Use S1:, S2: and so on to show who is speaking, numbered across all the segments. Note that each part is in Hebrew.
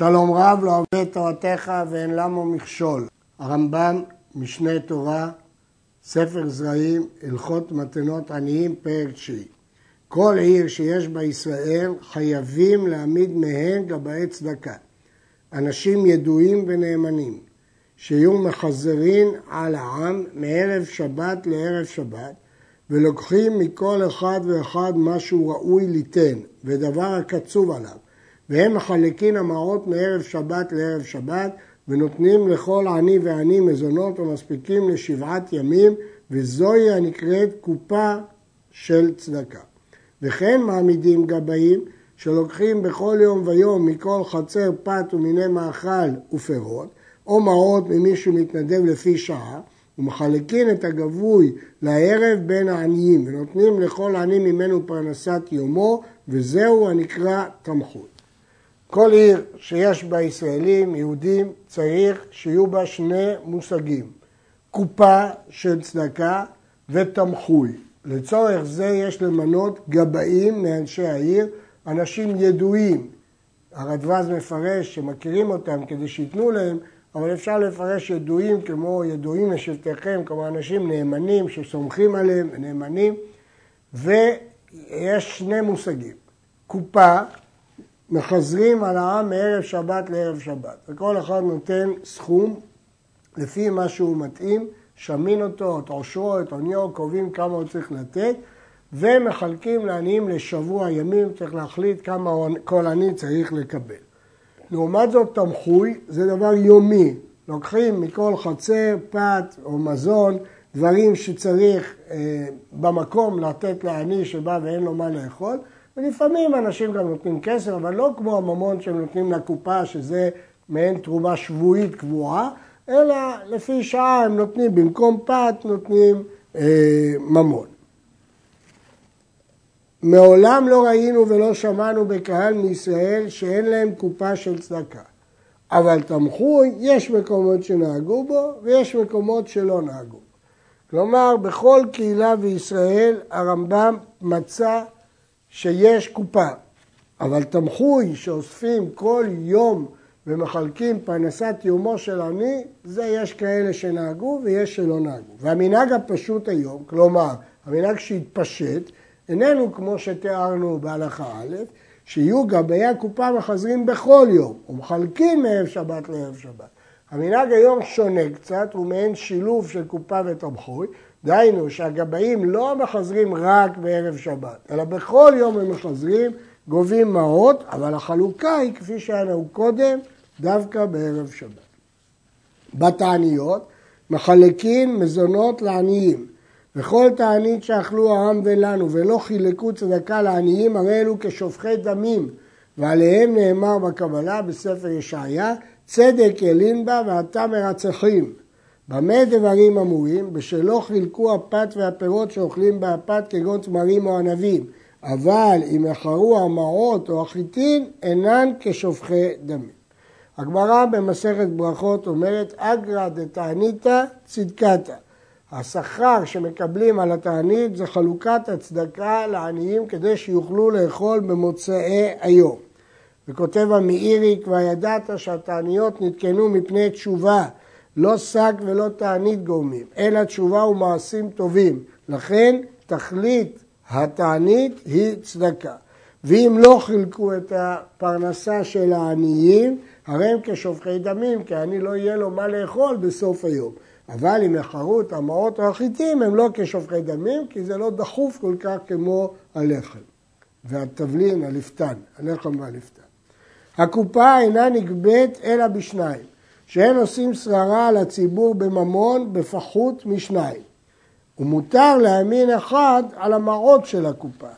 S1: שלום רב לא את תורתך ואין למו מכשול. הרמב"ם, משנה תורה, ספר זרעים, הלכות מתנות עניים, פרק תשיעי. כל עיר שיש בה ישראל חייבים להעמיד מהן גבאי צדקה. אנשים ידועים ונאמנים, שיהיו מחזרין על העם מערב שבת לערב שבת, ולוקחים מכל אחד ואחד מה שהוא ראוי ליתן, ודבר הקצוב עליו, והם מחלקים המעות מערב שבת לערב שבת, ונותנים לכל עני ועני מזונות ומספיקים לשבעת ימים, וזוהי הנקראת קופה של צדקה. וכן מעמידים גבאים שלוקחים בכל יום ויום מכל חצר פת ומיני מאכל ופירות, או מעות ממי שמתנדב לפי שעה, ומחלקים את הגבוי לערב בין העניים, ונותנים לכל עני ממנו פרנסת יומו, וזהו הנקרא תמכות. כל עיר שיש בה ישראלים, יהודים, צריך שיהיו בה שני מושגים, קופה של צדקה ותמחוי. לצורך זה יש למנות גבאים מאנשי העיר, אנשים ידועים. הרדווז מפרש שמכירים אותם כדי שייתנו להם, אבל אפשר לפרש ידועים כמו ידועים לשבטיכם, כמו אנשים נאמנים שסומכים עליהם, נאמנים, ויש שני מושגים. קופה, מחזרים על העם מערב שבת לערב שבת, וכל אחד נותן סכום לפי מה שהוא מתאים, שמין אותו, את עושרו, את עוניו, קובעים כמה הוא צריך לתת, ומחלקים לעניים לשבוע ימים, צריך להחליט כמה כל עני צריך לקבל. לעומת זאת תמחוי זה דבר יומי, לוקחים מכל חצר, פת או מזון, דברים שצריך אה, במקום לתת לעני שבא ואין לו מה לאכול, ולפעמים אנשים גם נותנים כסף, אבל לא כמו הממון שהם נותנים לקופה, שזה מעין תרומה שבועית קבועה, אלא לפי שעה הם נותנים, במקום פת נותנים אה, ממון. מעולם לא ראינו ולא שמענו בקהל מישראל שאין להם קופה של צדקה. אבל תמכוי, יש מקומות שנהגו בו ויש מקומות שלא נהגו. כלומר, בכל קהילה בישראל הרמב"ם מצא שיש קופה, אבל תמחוי שאוספים כל יום ומחלקים פרנסת יומו של עני, זה יש כאלה שנהגו ויש שלא נהגו. והמנהג הפשוט היום, כלומר, המנהג שהתפשט, איננו כמו שתיארנו בהלכה א', שיהיו גבי הקופה מחזרים בכל יום, ומחלקים מערב שבת לערב שבת. המנהג היום שונה קצת, הוא מעין שילוב של קופה ותמחוי, דהיינו שהגבאים לא מחזרים רק בערב שבת, אלא בכל יום הם מחזרים, גובים מעות, אבל החלוקה היא כפי שהיה נהוג קודם, דווקא בערב שבת. בתעניות מחלקים מזונות לעניים, וכל תענית שאכלו העם ולנו ולא חילקו צדקה לעניים, הרי אלו כשופכי דמים, ועליהם נאמר בקבלה בספר ישעיה, צדק ילין בה ואתה מרצחים. במה דברים אמורים? בשלא חילקו הפת והפירות שאוכלים בהפת כגון תמרים או ענבים, אבל אם יחרו המעות או החיטין, אינן כשופכי דמים. הגמרא במסכת ברכות אומרת, אגרא דתעניתא צדקתא. השכר שמקבלים על התענית זה חלוקת הצדקה לעניים כדי שיוכלו לאכול במוצאי היום. וכותב המאירי, כבר ידעת שהתעניות נתקנו מפני תשובה, לא שק ולא תענית גורמים, אלא תשובה ומעשים טובים. לכן תכלית התענית היא צדקה. ואם לא חילקו את הפרנסה של העניים, הרי הם כשופכי דמים, כי העני לא יהיה לו מה לאכול בסוף היום. אבל אם יחרו את המעות או החיטים, הם לא כשופכי דמים, כי זה לא דחוף כל כך כמו הלחם. והתבלין, הלפתן, הלחם והלפתן. הקופה אינה נגבית אלא בשניים, שהם עושים שררה על הציבור בממון בפחות משניים. ומותר להאמין אחד על המעות של הקופה,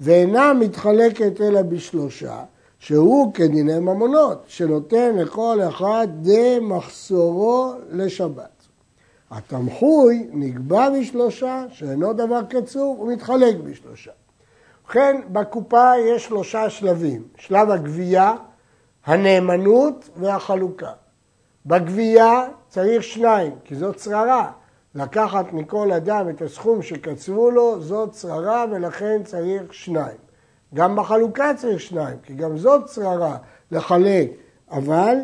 S1: ואינה מתחלקת אלא בשלושה, שהוא כדיני ממונות, שנותן לכל אחד די מחסורו לשבת. התמחוי נקבע בשלושה, שאינו דבר קצור, הוא מתחלק בשלושה. ובכן, בקופה יש שלושה שלבים, שלב הגבייה, הנאמנות והחלוקה. בגבייה צריך שניים, כי זאת שררה. לקחת מכל אדם את הסכום שקצבו לו, זאת שררה ולכן צריך שניים. גם בחלוקה צריך שניים, כי גם זאת שררה לחלק אבל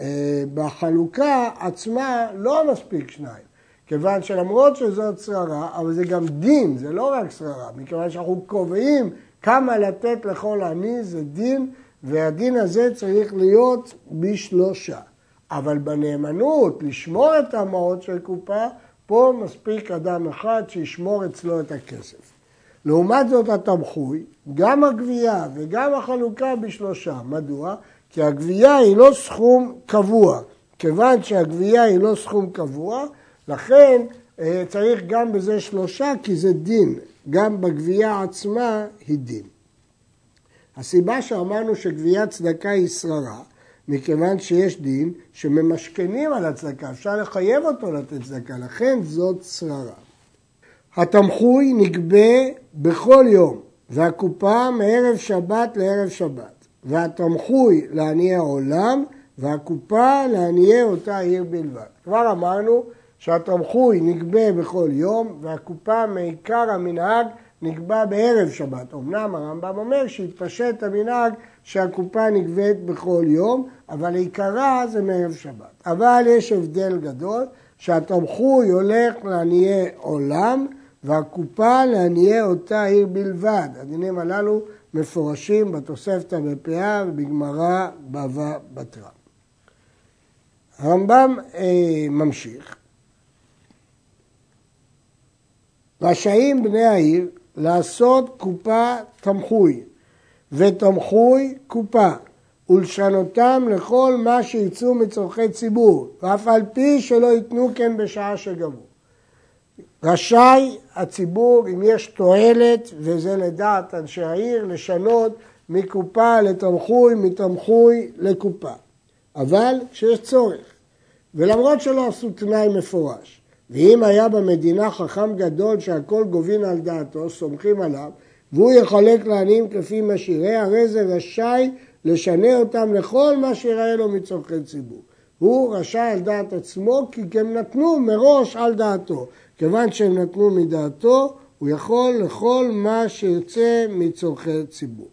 S1: אה, בחלוקה עצמה לא מספיק שניים, כיוון שלמרות שזאת שררה, אבל זה גם דין, זה לא רק שררה, מכיוון שאנחנו קובעים כמה לתת לכל עני, זה דין, והדין הזה צריך להיות בשלושה. אבל בנאמנות, לשמור את המעות של קופה, פה מספיק אדם אחד שישמור אצלו את הכסף. לעומת זאת התמחוי, גם הגבייה וגם החלוקה בשלושה. מדוע? כי הגבייה היא לא סכום קבוע. כיוון שהגבייה היא לא סכום קבוע, לכן אה, צריך גם בזה שלושה, כי זה דין. גם בגבייה עצמה היא דין. הסיבה שאמרנו שגביית צדקה היא שררה, מכיוון שיש דין שממשכנים על הצדקה, אפשר לחייב אותו לתת צדקה, לכן זאת שררה. התמחוי נגבה בכל יום, והקופה מערב שבת לערב שבת, והתמחוי לעניי העולם, והקופה לעניי אותה עיר בלבד. כבר אמרנו שהתמחוי נגבה בכל יום, והקופה מעיקר המנהג נקבע בערב שבת. אמנם הרמב"ם אומר שהתפשט המנהג שהקופה נגבית בכל יום, אבל עיקרה זה מערב שבת. אבל יש הבדל גדול, שהתמחוי הולך לעניי עולם, והקופה לעניי אותה עיר בלבד. הדינים הללו מפורשים בתוספתא בפאה ובגמרא בבא בתרא. הרמב"ם אה, ממשיך. רשאים בני העיר לעשות קופה תמחוי ותמחוי קופה ולשנותם לכל מה שיצאו מצורכי ציבור ואף על פי שלא ייתנו כן בשעה שגבו. רשאי הציבור, אם יש תועלת, וזה לדעת אנשי העיר, לשנות מקופה לתמחוי, מתמחוי לקופה. אבל כשיש צורך, ולמרות שלא עשו תנאי מפורש, ואם היה במדינה חכם גדול שהכל גובין על דעתו, סומכים עליו, והוא יחלק לעניים כפי מה שיראה, הרי זה רשאי לשנה אותם לכל מה שיראה לו מצורכי ציבור. הוא רשאי על דעת עצמו כי הם נתנו מראש על דעתו. כיוון שהם נתנו מדעתו, הוא יכול לכל מה שיוצא מצורכי ציבור.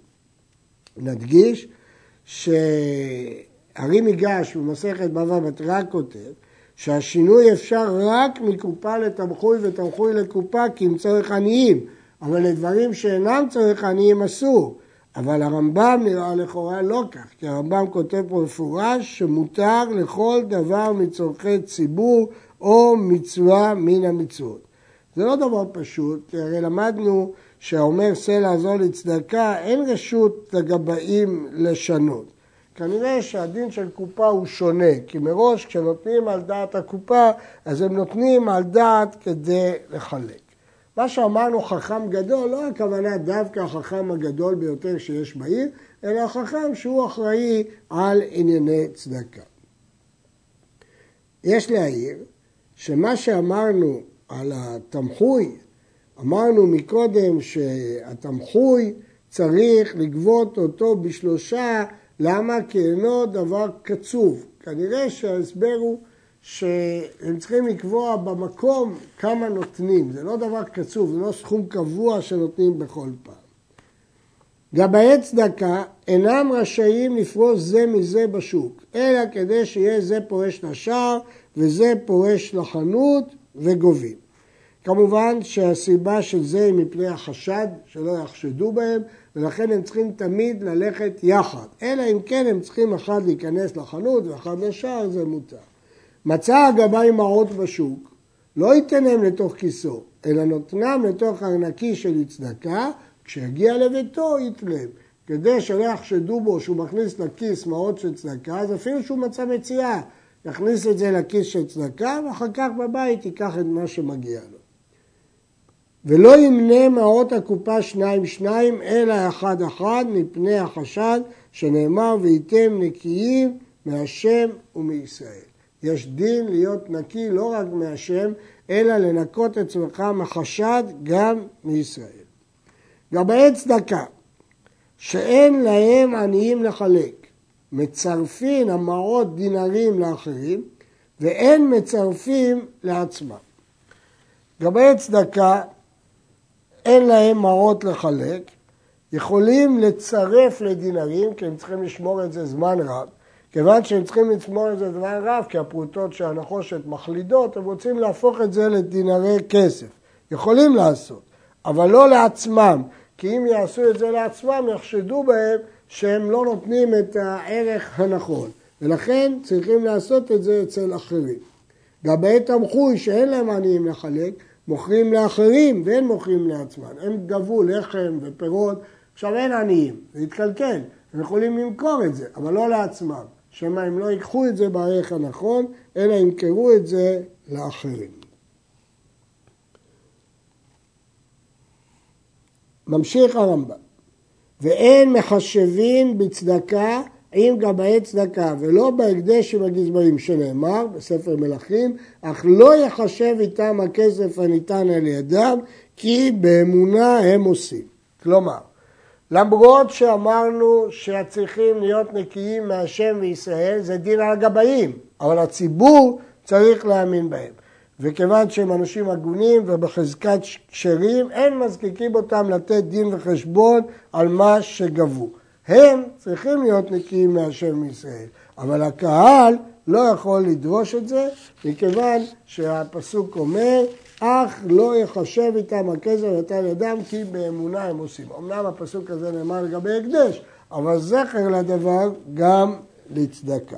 S1: נדגיש שהרי מיגש במסכת בבא בתרא כותב שהשינוי אפשר רק מקופה לתמחוי ותמחוי לקופה כי אם צורך עניים, אבל לדברים שאינם צורך עניים אסור. אבל הרמב"ם נראה לכאורה לא כך, כי הרמב"ם כותב פה מפורש שמותר לכל דבר מצורכי ציבור או מצווה מן המצוות. זה לא דבר פשוט, כי הרי למדנו שהאומר סלע זו לצדקה, אין רשות לגבאים לשנות. כנראה שהדין של קופה הוא שונה, כי מראש כשנותנים על דעת הקופה, אז הם נותנים על דעת כדי לחלק. מה שאמרנו חכם גדול, לא הכוונה דווקא החכם הגדול ביותר שיש בעיר, אלא החכם שהוא אחראי על ענייני צדקה. יש להעיר שמה שאמרנו על התמחוי, אמרנו מקודם שהתמחוי צריך לגבות אותו בשלושה, למה? כי אינו דבר קצוב. כנראה שההסבר הוא שהם צריכים לקבוע במקום כמה נותנים, זה לא דבר קצוב, זה לא סכום קבוע שנותנים בכל פעם. גבאי צדקה אינם רשאים לפרוס זה מזה בשוק, אלא כדי שיהיה זה פורש לשער וזה פורש לחנות וגובים. כמובן שהסיבה של זה היא מפני החשד, שלא יחשדו בהם, ולכן הם צריכים תמיד ללכת יחד. אלא אם כן הם צריכים אחד להיכנס לחנות ואחד לשער, זה מותר. מצא הגבאי מעות בשוק, לא ייתנם לתוך כיסו, אלא נותנם לתוך הארנקי של צדקה, כשיגיע לביתו יתלם. כדי שלא יחשדו בו שהוא מכניס לכיס מעות של צדקה, אז אפילו שהוא מצא מציאה, יכניס את זה לכיס של צדקה, ואחר כך בבית ייקח את מה שמגיע לו. ולא ימנה מעות הקופה שניים שניים, אלא אחד אחד, מפני החשד שנאמר וייתם נקיים מהשם ומישראל. יש דין להיות נקי לא רק מהשם, אלא לנקות עצמך מחשד גם מישראל. גבאי צדקה, שאין להם עניים לחלק, מצרפין המעות דינרים לאחרים, ואין מצרפים לעצמם. גבאי צדקה, אין להם מעות לחלק, יכולים לצרף לדינרים, כי הם צריכים לשמור את זה זמן רב, כיוון שהם צריכים לצמור את זה דבר רב, כי הפרוטות של הנחושת מחלידות, הם רוצים להפוך את זה לדינרי כסף. יכולים לעשות, אבל לא לעצמם, כי אם יעשו את זה לעצמם, יחשדו בהם שהם לא נותנים את הערך הנכון, ולכן צריכים לעשות את זה אצל אחרים. גבי תמחוי שאין להם עניים לחלק, מוכרים לאחרים ואין מוכרים לעצמם. הם גבו לחם ופירות, עכשיו אין עניים, זה התקלקל, הם יכולים למכור את זה, אבל לא לעצמם. שמא הם לא ייקחו את זה בערך הנכון, אלא ימכרו את זה לאחרים. ממשיך הרמב"ם, ואין מחשבים בצדקה עם גבאי צדקה, ולא בהקדש עם הגזברים, שנאמר בספר מלכים, אך לא יחשב איתם הכסף הניתן על ידם, כי באמונה הם עושים. כלומר, למרות שאמרנו שצריכים להיות נקיים מהשם וישראל, זה דין על הגבאים, אבל הציבור צריך להאמין בהם. וכיוון שהם אנשים הגונים ובחזקת כשרים, אין מזקיקים אותם לתת דין וחשבון על מה שגבו. הם צריכים להיות נקיים מהשם מישראל, אבל הקהל לא יכול לדרוש את זה, מכיוון שהפסוק אומר, אך לא יחשב איתם הכסף ונתן ידם, כי באמונה הם עושים. אמנם הפסוק הזה נאמר לגבי הקדש, אבל זכר לדבר גם לצדקה.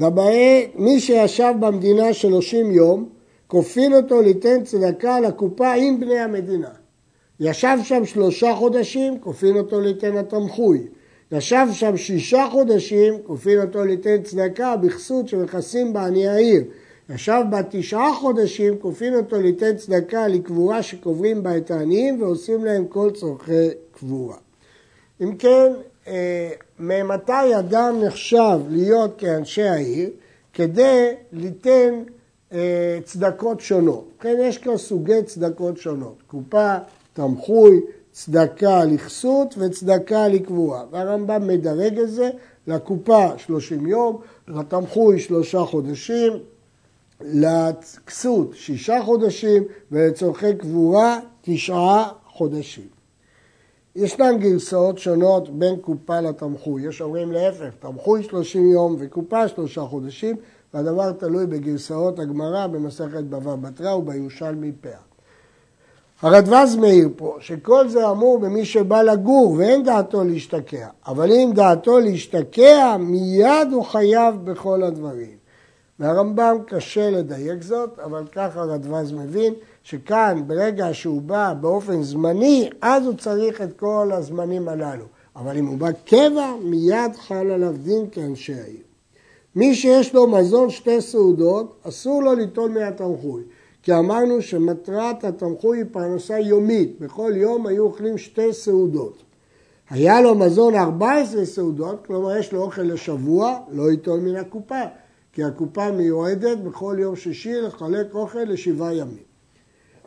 S1: גבאי, מי שישב במדינה שלושים יום, כופין אותו ליתן צדקה לקופה עם בני המדינה. ישב שם שלושה חודשים, כופין אותו ליתן התמחוי. ישב שם שישה חודשים, כופין אותו ליתן צדקה בכסות שמכסים בעני העיר. ישב בה תשעה חודשים, כופין אותו ליתן צדקה לקבורה שקוברים בה את העניים ועושים להם כל צורכי קבורה. אם כן, אה, ממתי אדם נחשב להיות כאנשי העיר? כדי ליתן אה, צדקות שונות. כן, יש כאן סוגי צדקות שונות. קופה, תמחוי, צדקה לכסות וצדקה לקבורה. והרמב"ם מדרג את זה לקופה 30 יום, לתמחוי שלושה חודשים, לכסות שישה חודשים ולצורכי קבורה תשעה חודשים. ישנן גרסאות שונות בין קופה לתמחוי, יש אומרים להפך, תמחוי 30 יום וקופה שלושה חודשים, והדבר תלוי בגרסאות הגמרא במסכת בבא בתרא ובירושלמי פאה. הרדווז מעיר פה שכל זה אמור במי שבא לגור ואין דעתו להשתקע, אבל אם דעתו להשתקע מיד הוא חייב בכל הדברים. והרמב"ם קשה לדייק זאת, אבל ככה רדווז מבין שכאן ברגע שהוא בא באופן זמני, אז הוא צריך את כל הזמנים הללו. אבל אם הוא בא קבע, מיד חל עליו דין כאנשי העיר. מי שיש לו מזון שתי סעודות, אסור לו ליטול מהתמחוי. כי אמרנו שמטרת התמחוי היא פרנסה יומית, בכל יום היו אוכלים שתי סעודות. היה לו מזון 14 סעודות, כלומר יש לו אוכל לשבוע, לא ייטול מן הקופה, כי הקופה מיועדת בכל יום שישי לחלק אוכל לשבעה ימים.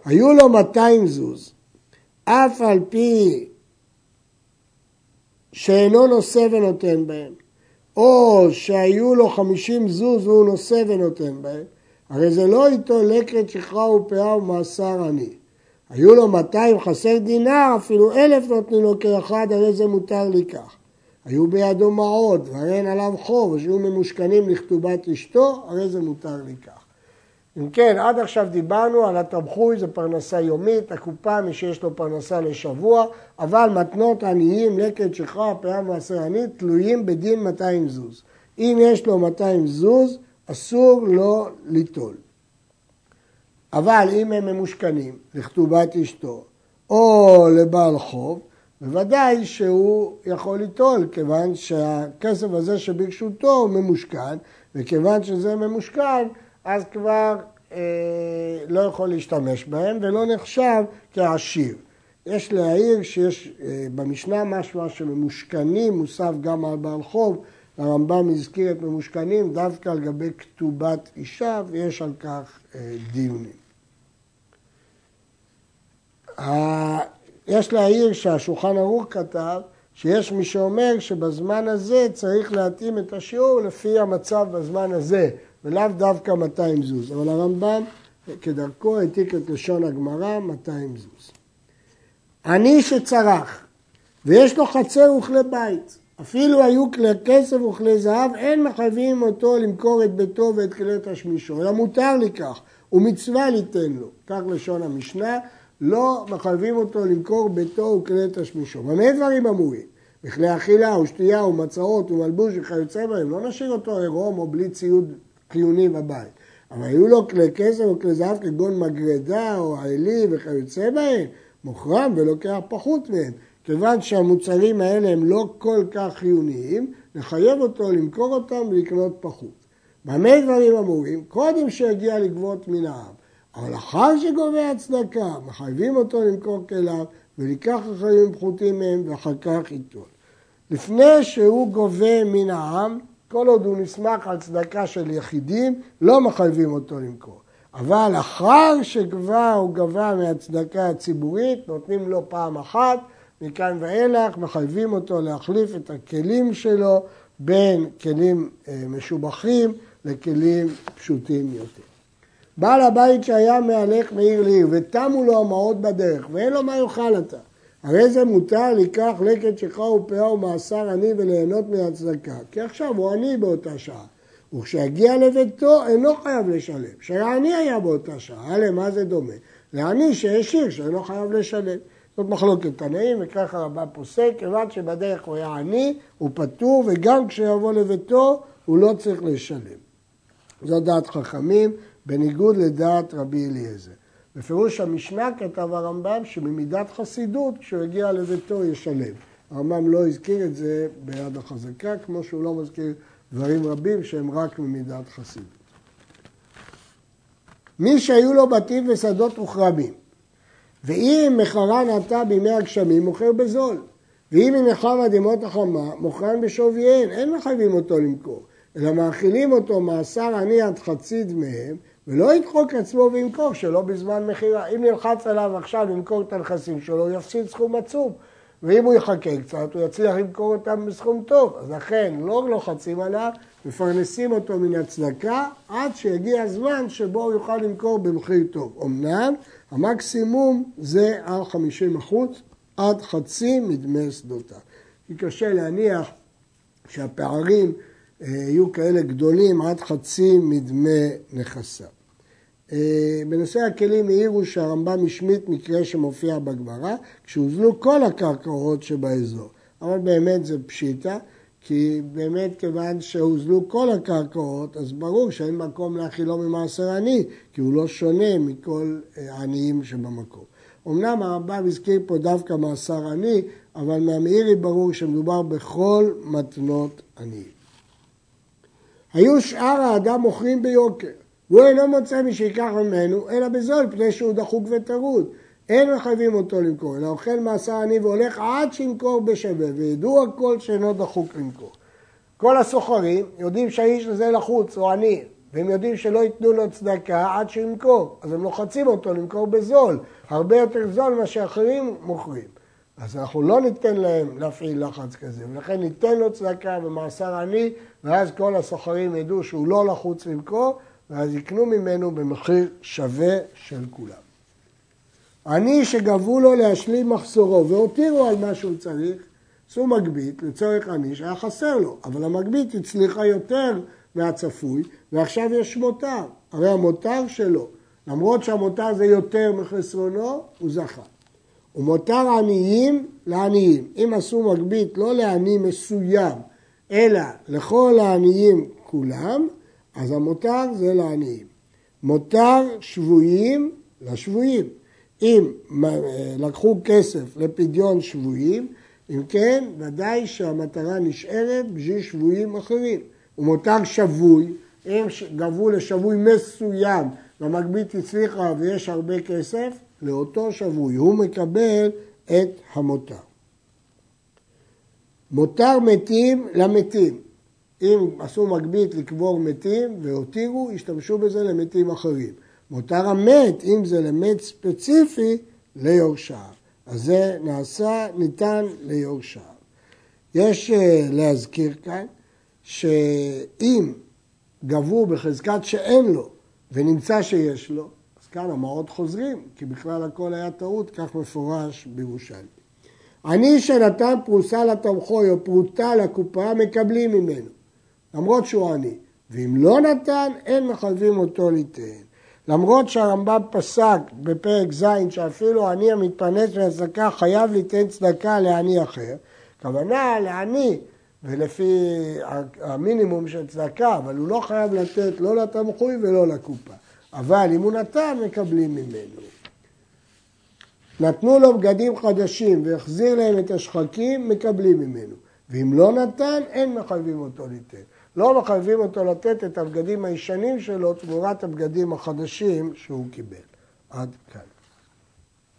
S1: היו לו 200 זוז, אף על פי שאינו נושא ונותן בהם, או שהיו לו 50 זוז והוא נושא ונותן בהם, הרי זה לא איתו לקט שכרה ופאה ומאסר עני. היו לו 200 חסר דינר, אפילו אלף נותנים לו כאחד, הרי זה מותר לי כך. היו בידו מעות, והרי אין עליו חוב, ושהיו ממושכנים לכתובת אשתו, הרי זה מותר לי כך. אם כן, עד עכשיו דיברנו על התמחוי, זה פרנסה יומית, הקופה, מי שיש לו פרנסה לשבוע, אבל מתנות עניים, לקט שכרה, פאה מעשר עני, תלויים בדין 200 זוז. אם יש לו 200 זוז, אסור לו ליטול. אבל אם הם ממושכנים לכתובת אשתו או לבעל חוב, בוודאי שהוא יכול ליטול, כיוון שהכסף הזה שברשותו הוא ממושכן, וכיוון שזה ממושכן, אז כבר אה, לא יכול להשתמש בהם ולא נחשב כעשיר. יש להעיר שיש אה, במשנה משמע שממושכנים מוסף גם על בעל חוב, הרמב"ם הזכיר את ממושכנים דווקא על גבי כתובת אישה, ויש על כך אה, דיונים. יש להעיר שהשולחן ערוך כתב שיש מי שאומר שבזמן הזה צריך להתאים את השיעור לפי המצב בזמן הזה, ולאו דווקא 200 זוז. אבל הרמב"ם, כדרכו, העתיק את לשון הגמרא 200 זוז. עני שצרח ויש לו חצר וכלי בית, אפילו היו כלי כסף וכלי זהב, אין מחייבים אותו למכור את ביתו ואת כלי תשמישו, אלא מותר לכך, ומצווה ליתן לו. כך לשון המשנה, לא מחייבים אותו למכור ביתו וכלי תשמישו. במה דברים אמורים? בכלי אכילה ושתייה ומצעות ומלבוש וכיוצא בהם, לא נשאיר אותו עירום או בלי ציוד חיוני בבית. אבל היו לו כלי כסף או כלי זהב כגון מגרדה או עלי וכיוצא בהם, מוכרם ולוקח פחות מהם. כיוון שהמוצרים האלה הם לא כל כך חיוניים, לחייב אותו למכור אותם ולקנות פחות. במה דברים אמורים? קודם שיגיע לגבות מן העם, אחר שגובה הצדקה, מחייבים אותו למכור כליו ולקח אחרים פחותים מהם ואחר כך ייטול. לפני שהוא גובה מן העם, כל עוד הוא נסמך על צדקה של יחידים, לא מחייבים אותו למכור. אבל אחר שכבר הוא גבה מהצדקה הציבורית, נותנים לו פעם אחת, מכאן ואילך מחייבים אותו להחליף את הכלים שלו בין כלים אה, משובחים לכלים פשוטים יותר. בעל הבית שהיה מהלך מעיר לעיר ותמו לו המעות בדרך ואין לו מה יאכל עתה. הרי זה מותר לקח לקט שכחה ופאה ומאסר עני וליהנות מהצדקה, כי עכשיו הוא עני באותה שעה. וכשיגיע לביתו אינו חייב לשלם. שהעני היה באותה שעה, למה זה דומה? לעני שהשאיר שאינו חייב לשלם. זאת מחלוקת תנאים, וככה רבה פוסק, כיוון שבדרך הוא היה עני, הוא פטור, וגם כשיבוא לביתו הוא לא צריך לשלם. זו דעת חכמים, בניגוד לדעת רבי אליעזר. בפירוש המשנה כתב הרמב"ם שממידת חסידות, כשהוא יגיע לביתו ישלם. הרמב"ם לא הזכיר את זה ביד החזקה, כמו שהוא לא מזכיר דברים רבים שהם רק ממידת חסידות. מי שהיו לו בתים ושדות וכרמים, ואם מכרה נטע בימי הגשמים, מוכר בזול. ואם היא נחמה דמות החמה, מוכרן בשוויהן, אין מחייבים אותו למכור. אלא מאכילים אותו מאסר עני עד חצי דמיהם, ולא ידחוק עצמו וימכור שלא בזמן מכירה. אם נלחץ עליו עכשיו למכור את הנכסים שלו, הוא יפסיד סכום עצום. ואם הוא יחכה קצת, הוא יצליח למכור אותם בסכום טוב. אז לכן, לא לוחצים עליו, מפרנסים אותו מן הצדקה, עד שיגיע הזמן שבו הוא יוכל למכור במחיר טוב. אמנם, המקסימום זה על 50 אחוז, עד חצי מדמי שדותיו. כי קשה להניח שהפערים אה, יהיו כאלה גדולים עד חצי מדמי נכסיו. אה, בנושא הכלים העירו שהרמב"ם השמיט מקרה שמופיע בגמרא, כשהוזלו כל הקרקעות שבאזור. אבל באמת זה פשיטה, כי באמת כיוון שהוזלו כל הקרקעות, אז ברור שאין מקום להכילו ממעשר עני, כי הוא לא שונה מכל העניים שבמקום. אמנם הרמב"ם הזכיר פה דווקא מעשר עני, אבל מהמאירי ברור שמדובר בכל מתנות עניים. היו שאר האדם מוכרים ביוקר. והוא אינו מוצא מי שיקח ממנו, אלא בזול, פני שהוא דחוק וטרוד. אין מחייבים אותו למכור, אלא אוכל מעשה עני והולך עד שימכור בשווה, וידעו הכל שאינו דחוק למכור. כל הסוחרים יודעים שהאיש הזה לחוץ, הוא עני, והם יודעים שלא ייתנו לו צדקה עד שימכור, אז הם לוחצים אותו למכור בזול, הרבה יותר זול ממה שאחרים מוכרים. אז אנחנו לא ניתן להם להפעיל לחץ כזה, ולכן ניתן לו צדקה במאסר עני, ואז כל הסוחרים ידעו שהוא לא לחוץ למכור, ואז יקנו ממנו במחיר שווה של כולם. עני שגבו לו להשלים מחסורו והותירו על מה שהוא צריך, עשו מגבית לצורך עני שהיה חסר לו, אבל המגבית הצליחה יותר מהצפוי, ועכשיו יש מותר. הרי המותר שלו, למרות שהמותר זה יותר מחסרונו, הוא זכה. ומותר עניים לעניים. אם עשו מגבית לא לעני מסוים, אלא לכל העניים כולם, אז המותר זה לעניים. מותר שבויים לשבויים. אם לקחו כסף לפדיון שבויים, אם כן, ודאי שהמטרה נשארת בשביל שבויים אחרים. ומותר שבוי, אם גבו לשבוי מסוים והמגבית הצליחה ויש הרבה כסף, לאותו שבוי הוא מקבל את המותר. מותר מתים למתים. אם עשו מגבית לקבור מתים והותירו, השתמשו בזה למתים אחרים. מותר המת, אם זה למת ספציפי, ליורשיו. אז זה נעשה, ניתן ליורשיו. יש אה, להזכיר כאן שאם גבו בחזקת שאין לו ונמצא שיש לו, אז כאן המעות חוזרים, כי בכלל הכל היה טעות, כך מפורש בירושלים. עני שנתן פרוסה לתמחוי או פרוטה לקופה, מקבלים ממנו, למרות שהוא עני. ואם לא נתן, אין מחייבים אותו ליתן. למרות שהרמב"ם פסק בפרק ז' שאפילו עני המתפרנס מהצדקה חייב ליתן צדקה לעני אחר, כוונה לעני ולפי המינימום של צדקה, אבל הוא לא חייב לתת לא לתמחוי ולא לקופה. אבל אם הוא נתן, מקבלים ממנו. נתנו לו בגדים חדשים והחזיר להם את השחקים, מקבלים ממנו. ואם לא נתן, אין מחייבים אותו ליתן. לא מחייבים אותו לתת את הבגדים הישנים שלו תמורת הבגדים החדשים שהוא קיבל. עד כאן.